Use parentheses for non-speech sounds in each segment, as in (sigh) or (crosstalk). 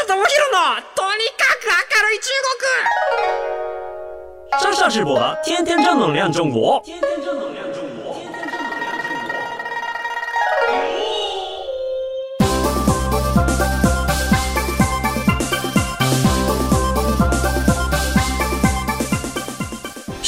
下智博のとにかく明るい中国上上直播，天天正能量中国。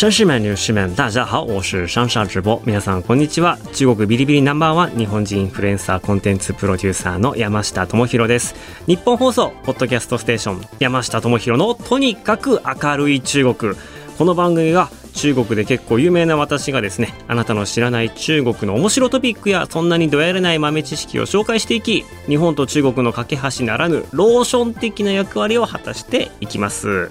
绅士们、女士们，大家好，我是上上直播。皆さんこんにちは。中国ビリビリナンバーワン日本人インフルエンサーコンテンツプロデューサーの山下智博です。日本放送ポッドキャストステーション山下智博のとにかく明るい中国。この番組が中国で結構有名な私がですね、あなたの知らない中国の面白トピックやそんなにどやれない豆知識を紹介していき、日本と中国の架け橋ならぬローション的な役割を果たしていきます。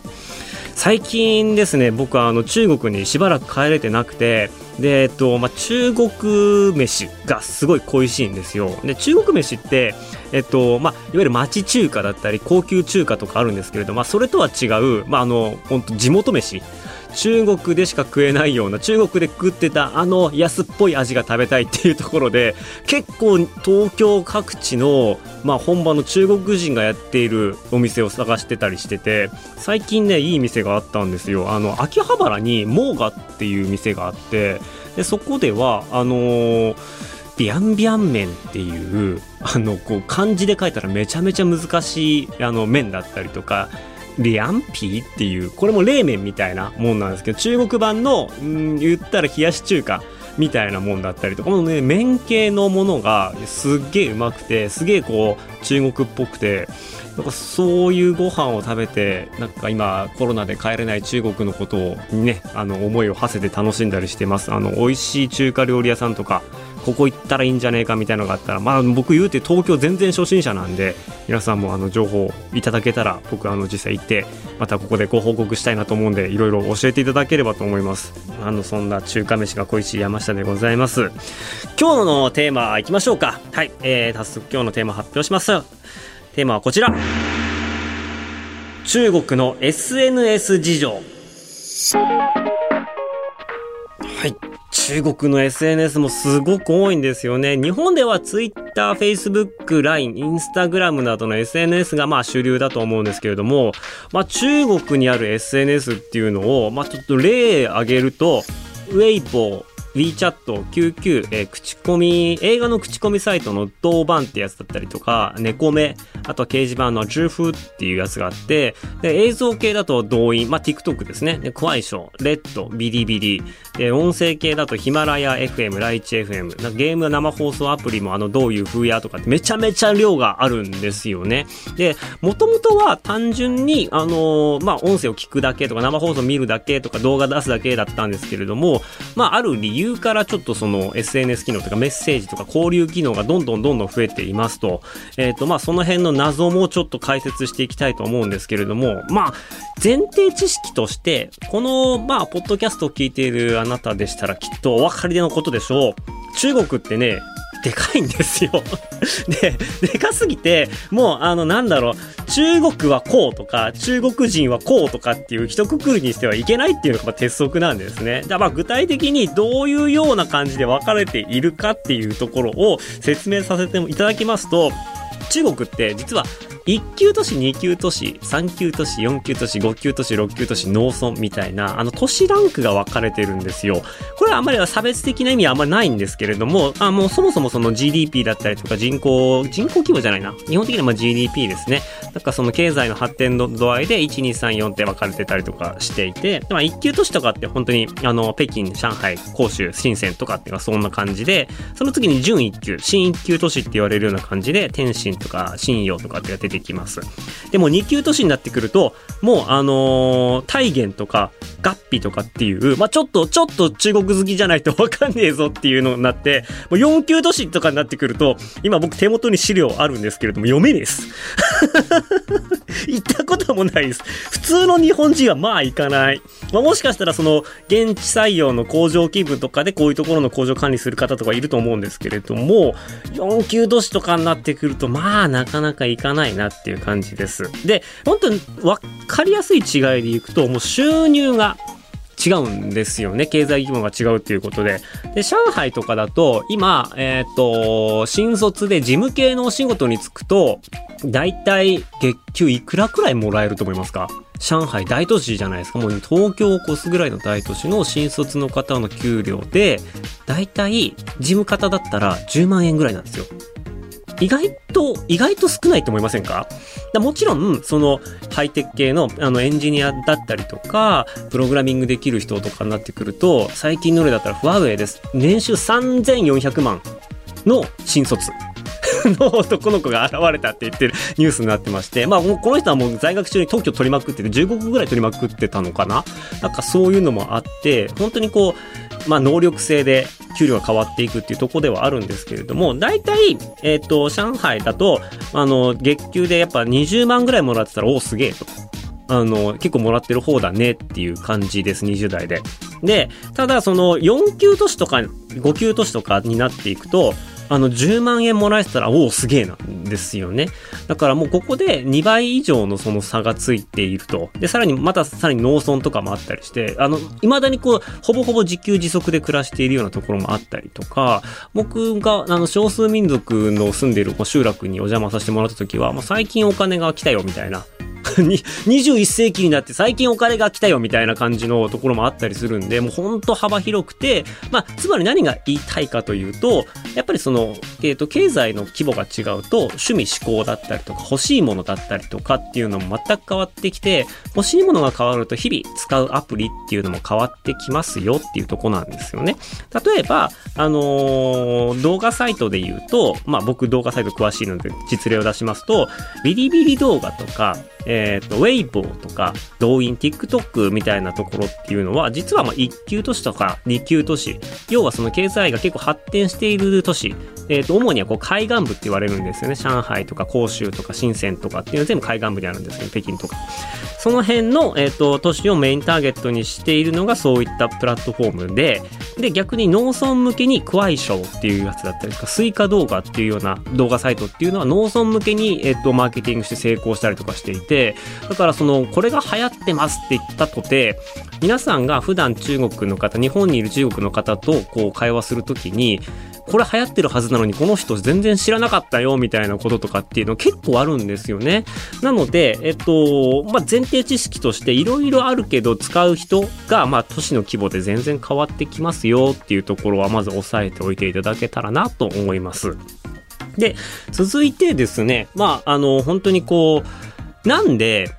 最近ですね僕はあの中国にしばらく帰れてなくてで、えっとまあ、中国飯がすごい恋しいんですよ。で中国飯って、えっとまあ、いわゆる町中華だったり高級中華とかあるんですけれど、まあ、それとは違う、まあ、あの本当地元飯。中国でしか食えないような中国で食ってたあの安っぽい味が食べたいっていうところで結構東京各地の、まあ、本場の中国人がやっているお店を探してたりしてて最近ねいい店があったんですよ。あの秋葉原にモーガっていう店があってでそこではあのビャンビャン麺っていうあのこう漢字で書いたらめちゃめちゃ難しいあの麺だったりとかリアンピーっていうこれも冷麺みたいなもんなんですけど中国版のうん言ったら冷やし中華みたいなもんだったりとかこのね麺系のものがすっげえうまくてすげえこう中国っぽくてなんかそういうご飯を食べてなんか今コロナで帰れない中国のことをねあの思いを馳せて楽しんだりしてます。あの美味しい中華料理屋さんとかここ行ったらいいんじゃねえかみたいなのがあったらまあ僕言うて東京全然初心者なんで皆さんもあの情報いただけたら僕あの実際行ってまたここでご報告したいなと思うんでいろいろ教えていただければと思います。あのそんな中華飯が恋しい山下でございます。今日のテーマいきましょうか。はい、えー、早速今日のテーマ発表します。テーマはこちら。中国の SNS 事情。はい。中国の SNS もすごく多いんですよね。日本では Twitter、Facebook、LINE、Instagram などの SNS がまあ主流だと思うんですけれども、まあ中国にある SNS っていうのを、まあちょっと例挙げると、ウェイボー、WeChat、QQ、えー口コミ、映画の口コミサイトの銅板ってやつだったりとか、猫目、あとは掲示板のジューフっていうやつがあって、で映像系だと動員、まあ、TikTok ですね。で、クワイショー、レッド、ビリビリ。で、音声系だとヒマラヤ FM、ライチ FM。なんかゲーム生放送アプリもあの、どういう風やとかってめちゃめちゃ量があるんですよね。で、もともとは単純に、あのーまあ、音声を聞くだけとか生放送見るだけとか動画出すだけだったんですけれども、まあ、ある理由からちょっとその SNS 機能とかメッセージとか交流機能がどんどんどんどん増えていますと、えっ、と、まあ、その辺の謎もちょっと解説していきたいと思うんですけれども、まあ、前提知識として、この、まあ、ポッドキャストを聞いているあなたでしたらきっとお分かりのことでしょう。中国ってね、でかいんですよ。(laughs) で、でかすぎて、もう、あの、なんだろう、中国はこうとか、中国人はこうとかっていう一括りにしてはいけないっていうのがまあ鉄則なんですね。だまあ具体的にどういうような感じで分かれているかっていうところを説明させていただきますと、中国って実は1級都市、2級都市、3級都市、4級都市、5級都市、6級都市、農村みたいな、あの都市ランクが分かれてるんですよ。これはあんまり差別的な意味はあんまりないんですけれども、あもうそもそもその GDP だったりとか人口、人口規模じゃないな。日本的にはま GDP ですね。なんかその経済の発展の度合いで1、2、3、4って分かれてたりとかしていて、まあ1級都市とかって本当にあの北京、上海、広州、深センとかっていうのはそんな感じで、その次に準1級、新1級都市って言われるような感じで、天津とか信陽とかってが出てきます。でも2級都市になってくると、もうあのー、大元とか、合皮とかっていう、まあ、ちょっと、ちょっと中国好きじゃないとわかんねえぞっていうのになって、もう4級都市とかになってくると、今僕手元に資料あるんですけれども、読めです。(laughs) 行ったこともないです。普通の日本人はまあ行かない。まあ、もしかしたらその、現地採用の工場気分とかでこういうところの工場管理する方とかいると思うんですけれども、4級都市とかになってくると、まあなかなか行かないななっていう感じです。で、本当に分かりやすい違いでいくと、もう収入が違うんですよね。経済規模が違うっていうことで。で、上海とかだと、今、えっ、と、新卒で事務系のお仕事に就くと、だいたい月給いくらくらいもらえると思いますか？上海大都市じゃないですか。もう東京を越すぐらいの大都市の新卒の方の給料で、だいたい事務方だったら10万円ぐらいなんですよ。意外と、意外と少ないと思いませんか？もちろん、その、ハイテク系の、あの、エンジニアだったりとか、プログラミングできる人とかになってくると、最近の例だったら、フワウェイです。年収3400万の新卒。(laughs) の男の子が現れたって言ってるニュースになってまして、まあ、この人はもう在学中に特許取りまくってて、15個ぐらい取りまくってたのかな？なんかそういうのもあって、本当にこう、まあ、能力制で給料が変わっていくっていうところではあるんですけれども、大体、えっ、ー、と、上海だと、あの、月給でやっぱ20万ぐらいもらってたら、おお、すげえと。あの、結構もらってる方だねっていう感じです、20代で。で、ただその4級都市とか5級都市とかになっていくと、あの、10万円もらえてたら、おお、すげえなんですよね。だからもうここで2倍以上のその差がついていると。で、さらに、またさらに農村とかもあったりして、あの、未だにこう、ほぼほぼ自給自足で暮らしているようなところもあったりとか、僕が、あの、少数民族の住んでいる集落にお邪魔させてもらった時は、もう最近お金が来たよみたいな。(laughs) 21世紀になって最近お金が来たよみたいな感じのところもあったりするんで、もうほんと幅広くて、まあ、つまり何が言いたいかというと、やっぱりその、えっ、ー、と、経済の規模が違うと、趣味思考だったりとか、欲しいものだったりとかっていうのも全く変わってきて、欲しいものが変わると日々使うアプリっていうのも変わってきますよっていうとこなんですよね。例えば、あのー、動画サイトで言うと、まあ僕動画サイト詳しいので実例を出しますと、ビリビリ動画とか、えっ、ー、と、ウェイボーとか、動員 TikTok みたいなところっていうのは、実はまあ1級都市とか2級都市、要はその経済が結構発展している都市、え、ー、と、主にはこう海岸部って言われるんですよね。上海とか広州とか深センとかっていうのは全部海岸部にあるんですけど、北京とか。その辺の、え、ー、と、都市をメインターゲットにしているのがそういったプラットフォームで、で、逆に農村向けに快手っていうやつだったりとか、西瓜動画っていうような動画サイトっていうのは農村向けに、えっ、と、マーケティングして成功したりとかしていて、だからその、これが流行ってますって言ったとて、皆さんが普段中国の方、日本にいる中国の方とこう会話するときに、これ流行ってるはずなのにこの人全然知らなかったよみたいなこととかっていうの結構あるんですよね。なので、えっと、まあ、前提知識としていろいろあるけど使う人が、まあ、都市の規模で全然変わってきますよっていうところはまず押さえておいていただけたらなと思います。で、続いてですね、まあ、あの、本当にこう、なんで、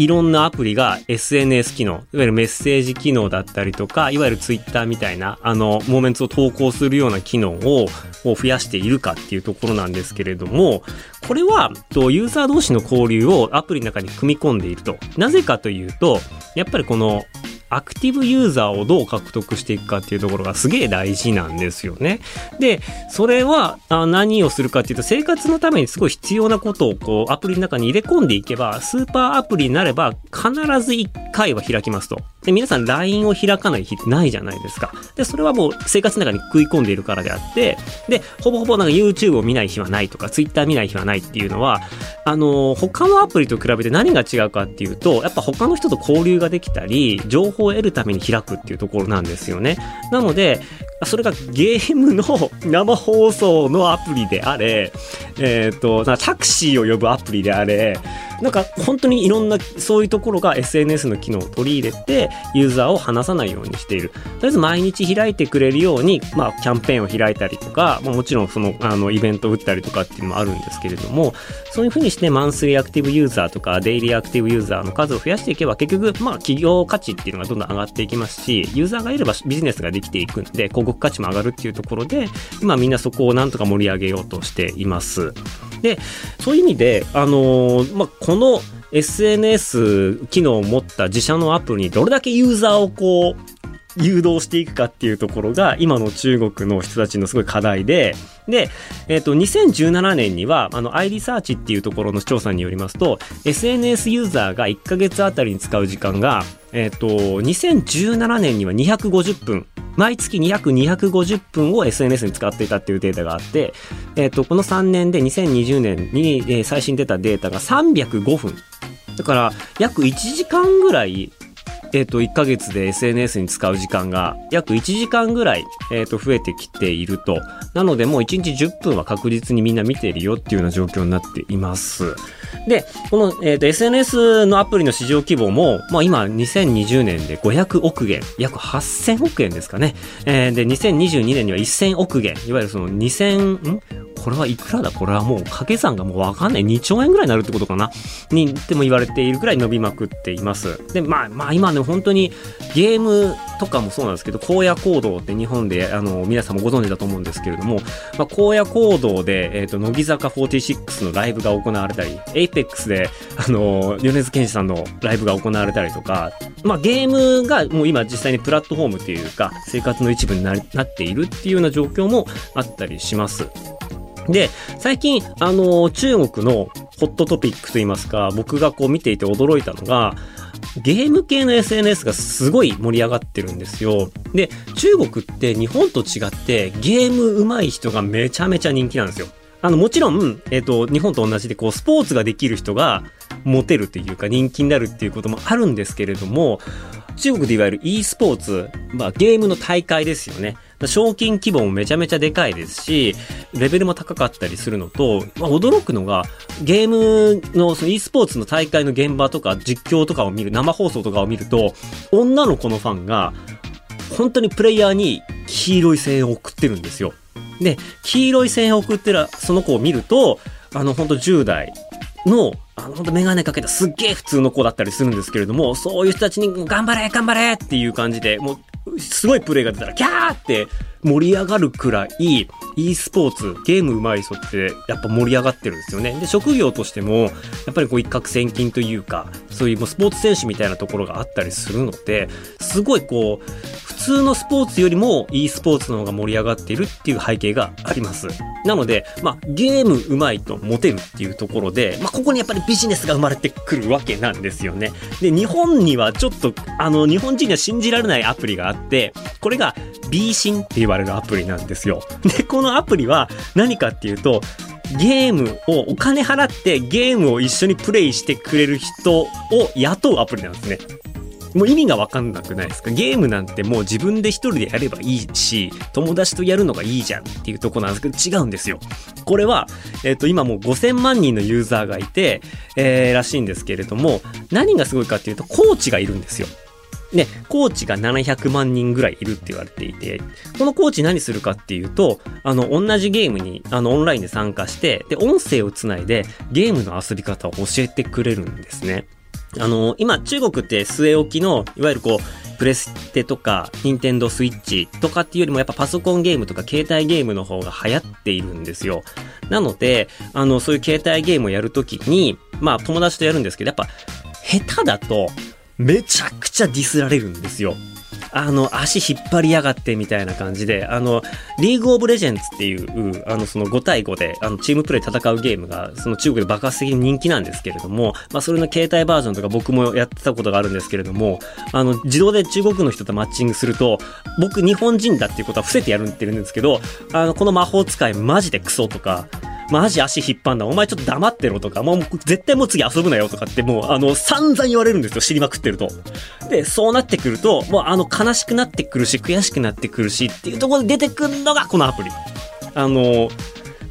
いろんなアプリが SNS 機能、いわゆるメッセージ機能だったりとか、いわゆる Twitter みたいな、あの、モーメンツを投稿するような機能を増やしているかっていうところなんですけれども、これは、とユーザー同士の交流をアプリの中に組み込んでいると。なぜかというと、やっぱりこのアクティブユーザーをどう獲得していくかっていうところがすげえ大事なんですよね。で、それは何をするかっていうと生活のためにすごい必要なことをこうアプリの中に入れ込んでいけばスーパーアプリになれば必ず1回は開きますと。で、皆さん LINE を開かない日ってないじゃないですか。で、それはもう生活の中に食い込んでいるからであって、で、ほぼほぼなんか YouTube を見ない日はないとか Twitter 見ない日はないっていうのは、あの、他のアプリと比べて何が違うかっていうと、やっぱ他の人と交流ができたり、情報を得るために開くっていうところなんですよね。なので、それがゲームの生放送のアプリであれ、えっ、ー、と、タクシーを呼ぶアプリであれ、なんか本当にいろんなそういうところが SNS の機能を取り入れてユーザーを離さないようにしている。とりあえず毎日開いてくれるように、まあキャンペーンを開いたりとか、まあ、もちろんそのあのイベントを打ったりとかっていうのもあるんですけれども、そういうふうにしてマンスリーアクティブユーザーとかデイリーアクティブユーザーの数を増やしていけば結局まあ企業価値っていうのがどんどん上がっていきますし、ユーザーがいればビジネスができていくんで広告価値も上がるっていうところで、今みんなそこをなんとか盛り上げようとしています。で、そういう意味で、あのー、まあ、この SNS 機能を持った自社のアプリにどれだけユーザーをこう、誘導していくかっていうところが今の中国の人たちのすごい課題で、で、えっ、ー、と、2017年には、あの、i リサーチっていうところの調査によりますと、SNS ユーザーが1ヶ月あたりに使う時間が、えっ、ー、と、2017年には250分、毎月200、250分を SNS に使っていたっていうデータがあって、えっ、ー、と、この3年で2020年に、えー、最新出たデータが305分。だから、約1時間ぐらいえっ、と、1ヶ月で SNS に使う時間が約1時間ぐらい、えっ、と、増えてきていると。なので、もう1日10分は確実にみんな見ているよっていうような状況になっています。で、この、えっ、と、SNS のアプリの市場規模も、まあ今、2020年で500億元、約8000億円ですかね。えーで、2022年には1000億元、いわゆるその2000、ん？これはいくらだ？これはもう掛け算がもうわかんない。2兆円ぐらいになるってことかな？に、でも言われているぐらい伸びまくっています。で、まあ、まあ今ね、本当にゲームとかもそうなんですけど、荒野行動って日本で、あの、皆さんもご存知だと思うんですけれども、まあ、荒野行動で、えっ、と、乃木坂46のライブが行われたり、APEX で、あの、米津玄師さんのライブが行われたりとか、まあ、ゲームがもう今実際にプラットフォームっていうか、生活の一部になっているっていうような状況もあったりします。で、最近、あの、中国のホットトピックといいますか、僕がこう見ていて驚いたのが、ゲーム系の SNS がすごい盛り上がってるんですよ。で、中国って日本と違ってゲーム上手い人がめちゃめちゃ人気なんですよ。あの、もちろん、えっ、と、日本と同じでこう、スポーツができる人がモテるっていうか人気になるっていうこともあるんですけれども、中国でいわゆる e スポーツ、まあゲームの大会ですよね。賞金規模もめちゃめちゃでかいですし、レベルも高かったりするのと、まあ、驚くのが、ゲームのその e スポーツの大会の現場とか実況とかを見る、生放送とかを見ると、女の子のファンが、本当にプレイヤーに黄色い声援を送ってるんですよ。で、黄色い声援を送ってるその子を見ると、あの、本当10代の、あの、本当メガネかけたすっげえ普通の子だったりするんですけれども、そういう人たちに頑張れ頑張れっていう感じで、もう、すごいプレイが出たら、キャーって盛り上がるくらい、e スポーツ、ゲーム上手い人ってやっぱ盛り上がってるんですよね。で、職業としても、やっぱりこう一攫千金というか、そういうもうスポーツ選手みたいなところがあったりするので、すごいこう、通のスポーツよりも e スポーツの方が盛り上がっているっていう背景があります。なので、まあ、ゲーム上手いとモテるっていうところで、まあ、ここにやっぱりビジネスが生まれてくるわけなんですよね。で、日本にはちょっと、あの、日本人には信じられないアプリがあって、これが B シンって言われるアプリなんですよ。で、このアプリは何かっていうと、ゲームをお金払ってゲームを一緒にプレイしてくれる人を雇うアプリなんですね。もう意味がわかんなくないですか？ゲームなんてもう自分で一人でやればいいし、友達とやるのがいいじゃんっていうとこなんですけど違うんですよ。これは、えっ、と、今もう5000万人のユーザーがいて、えー、らしいんですけれども、何がすごいかっていうと、コーチがいるんですよ。ね、コーチが700万人ぐらいいるって言われていて、このコーチ何するかっていうと、あの、同じゲームに、あの、オンラインで参加して、で、音声をつないで、ゲームの遊び方を教えてくれるんですね。あの、今、中国って据え置きの、いわゆるこう、プレステとか、ニンテンドースイッチとかっていうよりもやっぱパソコンゲームとか携帯ゲームの方が流行っているんですよ。なので、あの、そういう携帯ゲームをやるときに、まあ友達とやるんですけど、やっぱ、下手だと、めちゃくちゃディスられるんですよ。あの、足引っ張りやがってみたいな感じで、あの、リーグオブレジェンズっていう、あの、その5対5で、あの、チームプレイ戦うゲームが、その中国で爆発的に人気なんですけれども、まあ、それの携帯バージョンとか僕もやってたことがあるんですけれども、あの、自動で中国の人とマッチングすると、僕日本人だっていうことは伏せてやるってるんですけど、あの、この魔法使いマジでクソとか、マジ足引っ張んな。お前ちょっと黙ってろとか、もう絶対もう次遊ぶなよとかってもう、あの、散々言われるんですよ。知りまくってると。で、そうなってくると、もうあの、悲しくなってくるし、悔しくなってくるしっていうところで出てくるのがこのアプリ。あの、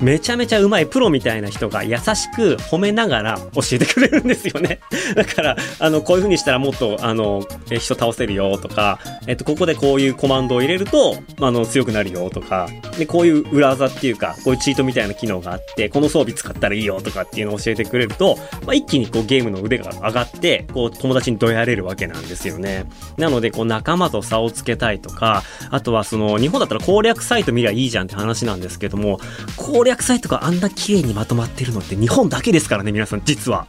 めちゃめちゃうまいプロみたいな人が優しく褒めながら教えてくれるんですよね。(laughs) だから、あの、こういう風にしたらもっと、あの、人倒せるよとか、えっと、ここでこういうコマンドを入れると、あの、強くなるよとか、で、こういう裏技っていうか、こういうチートみたいな機能があって、この装備使ったらいいよとかっていうのを教えてくれると、まあ、一気にこうゲームの腕が上がって、こう友達にどやれるわけなんですよね。なので、こう仲間と差をつけたいとか、あとはその、日本だったら攻略サイト見りゃいいじゃんって話なんですけども、攻略サイトがあんな綺麗にまとまってるのって日本だけですからね、皆さん、実は。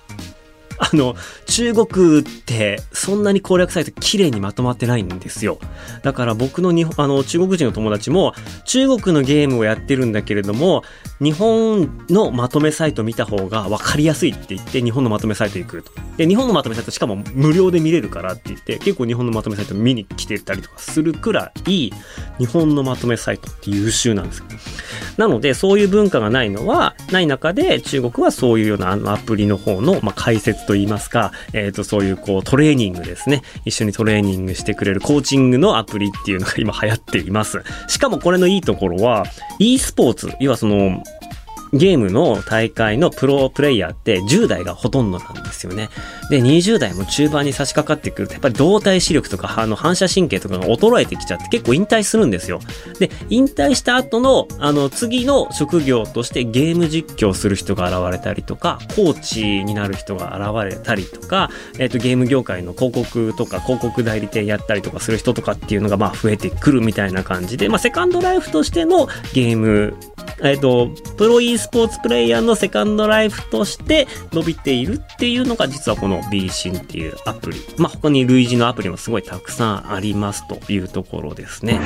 あの、中国ってそんなに攻略サイト綺麗にまとまってないんですよ。だから僕の日本、あの、中国人の友達も中国のゲームをやってるんだけれども、日本のまとめサイト見た方が分かりやすいって言って日本のまとめサイトに来ると。で、日本のまとめサイトしかも無料で見れるからって言って結構日本のまとめサイト見に来てたりとかするくらい日本のまとめサイトって優秀なんですよ。なのでそういう文化がないのは、ない中で中国はそういうようなあのアプリの方の、まあ、解説とと言いますか、えっ、と、そういうこうトレーニングですね。一緒にトレーニングしてくれるコーチングのアプリっていうのが今流行っています。しかもこれのいいところは、e スポーツ、要はその、ゲームの大会のプロプレイヤーって10代がほとんどなんですよね。で、20代も中盤に差し掛かってくると、やっぱり動体視力とか、あの、反射神経とかが衰えてきちゃって結構引退するんですよ。で、引退した後の、あの、次の職業としてゲーム実況する人が現れたりとか、コーチになる人が現れたりとか、えっ、と、ゲーム業界の広告とか広告代理店やったりとかする人とかっていうのが、まあ、増えてくるみたいな感じで、まあ、セカンドライフとしてのゲームえっ、と、プロ e スポーツプレイヤーのセカンドライフとして伸びているっていうのが実はこの B シンっていうアプリ。まあ、他に類似のアプリもすごいたくさんありますというところですね。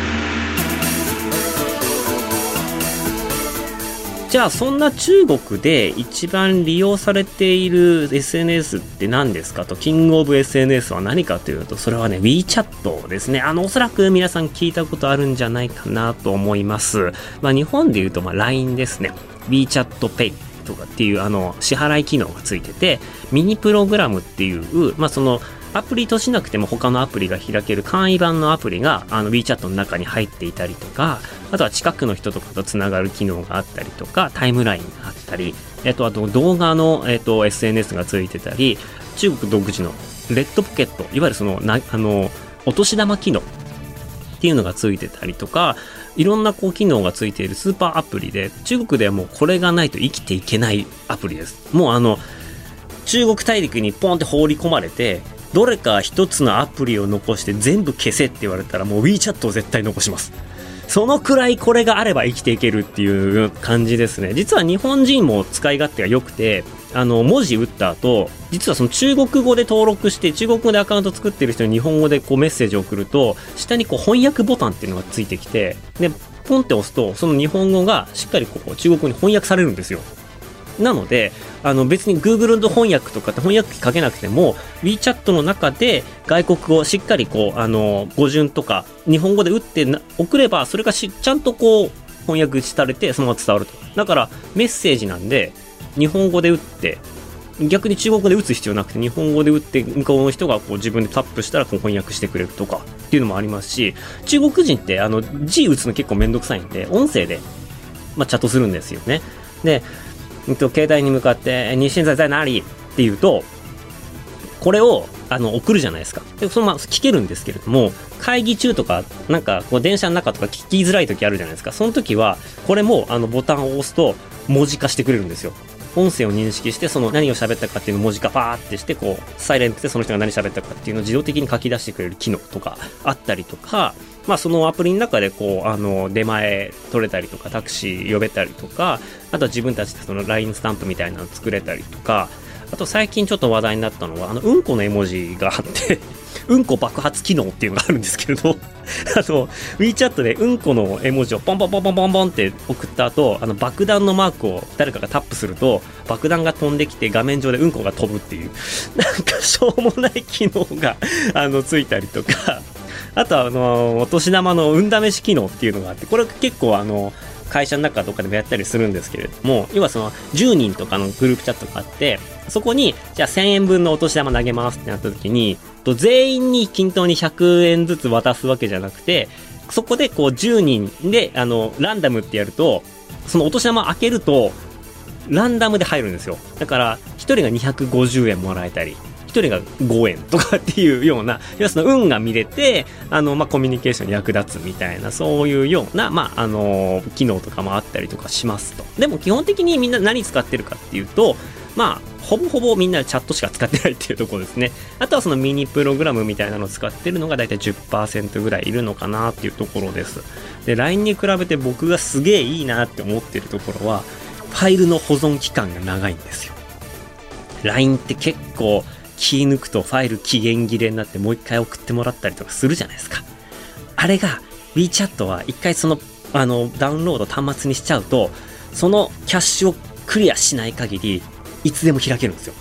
じゃあそんな中国で一番利用されている SNS って何ですかと、キングオブ SNS は何かというと、それはね、WeChat ですね。あの、おそらく皆さん聞いたことあるんじゃないかなと思います。まあ日本で言うと、まあ LINE ですね。WeChat Pay とかっていうあの支払い機能がついてて、ミニプログラムっていう、まあそのアプリとしなくても他のアプリが開ける簡易版のアプリがあの WeChat の中に入っていたりとか、あとは近くの人とかとつながる機能があったりとか、タイムラインがあったり、えっと、あと動画の、えっと、SNS がついてたり、中国独自のレッドポケット、いわゆるその、なあの、お年玉機能っていうのがついてたりとか、いろんなこう機能がついているスーパーアプリで、中国ではもうこれがないと生きていけないアプリです。もうあの、中国大陸にポンって放り込まれて、どれか一つのアプリを残して全部消せって言われたらもう WeChat を絶対残します。そのくらいこれがあれば生きていけるっていう感じですね。実は日本人も使い勝手が良くて、あの、文字打った後、実はその中国語で登録して、中国語でアカウント作ってる人に日本語でこうメッセージを送ると、下にこう翻訳ボタンっていうのがついてきて、で、ポンって押すと、その日本語がしっかりこう中国語に翻訳されるんですよ。なので、あの別に Google の翻訳とかって翻訳機かけなくても、WeChat の中で外国語をしっかりこう、あの、語順とか日本語で打って送れば、それがしちゃんとこう、翻訳されてそのまま伝わると。だからメッセージなんで、日本語で打って、逆に中国語で打つ必要なくて、日本語で打って、向こうの人がこう自分でタップしたらこう翻訳してくれるとかっていうのもありますし、中国人ってあの字打つの結構めんどくさいんで、音声で、まあ、チャットするんですよね。で、うんと、携帯に向かって、え日清在在哪里って言うと、これをあの送るじゃないですか。で、そのまま聞けるんですけれども、会議中とか、なんかこう電車の中とか聞きづらい時あるじゃないですか。その時は、これもあのボタンを押すと文字化してくれるんですよ。音声を認識して、その何を喋ったかっていうのを文字化パーってして、こう、サイレントでその人が何喋ったかっていうのを自動的に書き出してくれる機能とかあったりとか、まあそのアプリの中でこう、あの、出前取れたりとか、タクシー呼べたりとか、あとは自分たちでその LINE スタンプみたいなの作れたりとか、あと最近ちょっと話題になったのは、あの、うんこの絵文字があって、うんこ爆発機能っていうのがあるんですけれど、(laughs) あの、WeChat でうんこの絵文字をポンポンポンポンポンポンって送った後、あの、爆弾のマークを誰かがタップすると、爆弾が飛んできて画面上でうんこが飛ぶっていう、(laughs) なんかしょうもない機能が、あの、ついたりとか、(laughs) あとは、あの、お年玉の運試し機能っていうのがあって、これ結構あの、会社の中とかでもやったりするんですけれども、要はその10人とかのグループチャットがあって、そこに、じゃあ1000円分のお年玉投げますってなった時に、と全員に均等に100円ずつ渡すわけじゃなくて、そこでこう10人で、あの、ランダムってやると、そのお年玉開けると、ランダムで入るんですよ。だから、1人が250円もらえたり、1人が5円とかっていうような、要はその運が見れて、あの、まあ、コミュニケーションに役立つみたいな、そういうような、まあ、あの、機能とかもあったりとかしますと。でも基本的にみんな何使ってるかっていうと、まあ、ほぼほぼみんなチャットしか使ってないっていうところですね。あとはそのミニプログラムみたいなのを使ってるのが大体10%ぐらいいるのかなっていうところです。で、LINE に比べて僕がすげえいいなって思ってるところは、ファイルの保存期間が長いんですよ。LINE って結構気抜くとファイル期限切れになってもう一回送ってもらったりとかするじゃないですか。あれが WeChat は一回そのあのダウンロード端末にしちゃうと、そのキャッシュをクリアしない限り、いつでも開けるんですよ。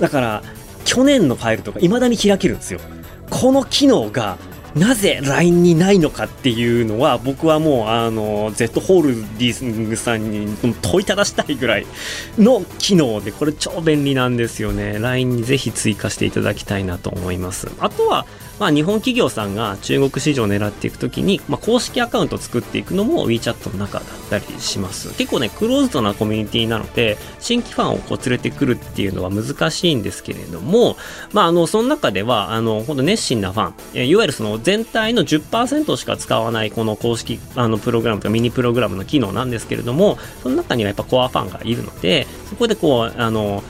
だから、去年のファイルとか未だに開けるんですよ。この機能がなぜ LINE にないのかっていうのは僕はもうあの Z ホールディングさんに問いただしたいぐらいの機能でこれ超便利なんですよね LINE にぜひ追加していただきたいなと思いますあとはまあ、日本企業さんが中国市場を狙っていくときに、まあ、公式アカウントを作っていくのも WeChat の中だったりします。結構ね、クローズドなコミュニティなので、新規ファンをこう連れてくるっていうのは難しいんですけれども、まあ、あの、その中では、あの、本当熱心なファン、いわゆるその全体の10%しか使わないこの公式あのプログラムとかミニプログラムの機能なんですけれども、その中にはやっぱコアファンがいるので、そこでこう、あの、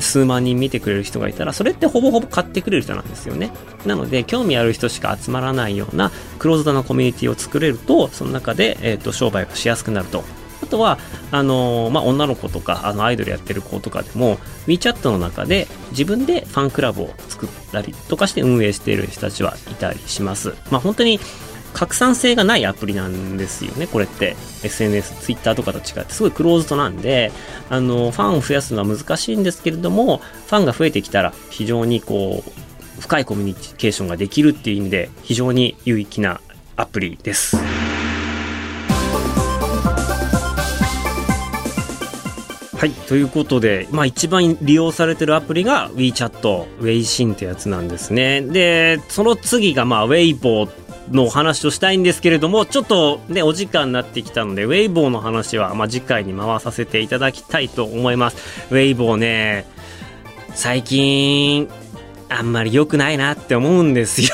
数万人見てくれる人がいたら、それってほぼほぼ買ってくれる人なんですよね。なので、興味ある人しか集まらないようなクローズドなコミュニティを作れると、その中で、えっ、ー、と、商売がしやすくなると。あとは、あのー、まあ、女の子とか、あの、アイドルやってる子とかでも、WeChat の中で自分でファンクラブを作ったりとかして運営している人たちはいたりします。まあ、本当に、拡散性がないアプリなんですよね、これって。SNS、Twitter とかと違って、すごいクローズドなんで、あの、ファンを増やすのは難しいんですけれども、ファンが増えてきたら、非常にこう、深いコミュニケーションができるっていう意味で、非常に有益なアプリです。はい。ということで、まあ一番利用されてるアプリが WeChat、ウェイシンってやつなんですね。で、その次がまあ Weibo っのお話をしたいんですけれども、ちょっとね、お時間になってきたので、ウェイボーの話は、まあ、次回に回させていただきたいと思います。ウェイボーね、最近、あんまり良くないなって思うんですよ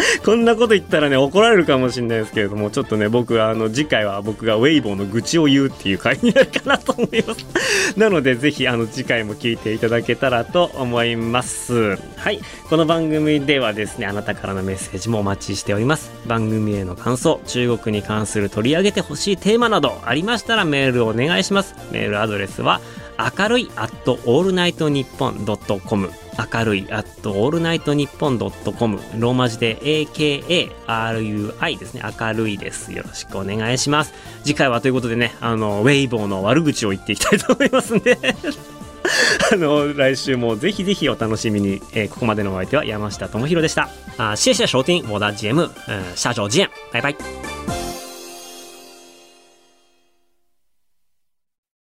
(laughs) こんなこと言ったらね、怒られるかもしれないですけれども、ちょっとね、僕、あの、次回は僕がウェイボーの愚痴を言うっていう回になるかなと思います。(laughs) なので、ぜひ、あの、次回も聞いていただけたらと思います。はい。この番組ではですね、あなたからのメッセージもお待ちしております。番組への感想、中国に関する取り上げてほしいテーマなどありましたらメールをお願いします。メールアドレスは、明るい at allnightnippon.com 明るい at allnightnippon.com ローマ字で AKARUI ですね。明るいです。よろしくお願いします。次回はということでね、あの、ウェイボーの悪口を言っていきたいと思いますんで (laughs) あの、来週もぜひぜひお楽しみに。えー、ここまでのお相手は山下智博でした。あ、谢谢收听我的节目。嗯，下周见。拜拜。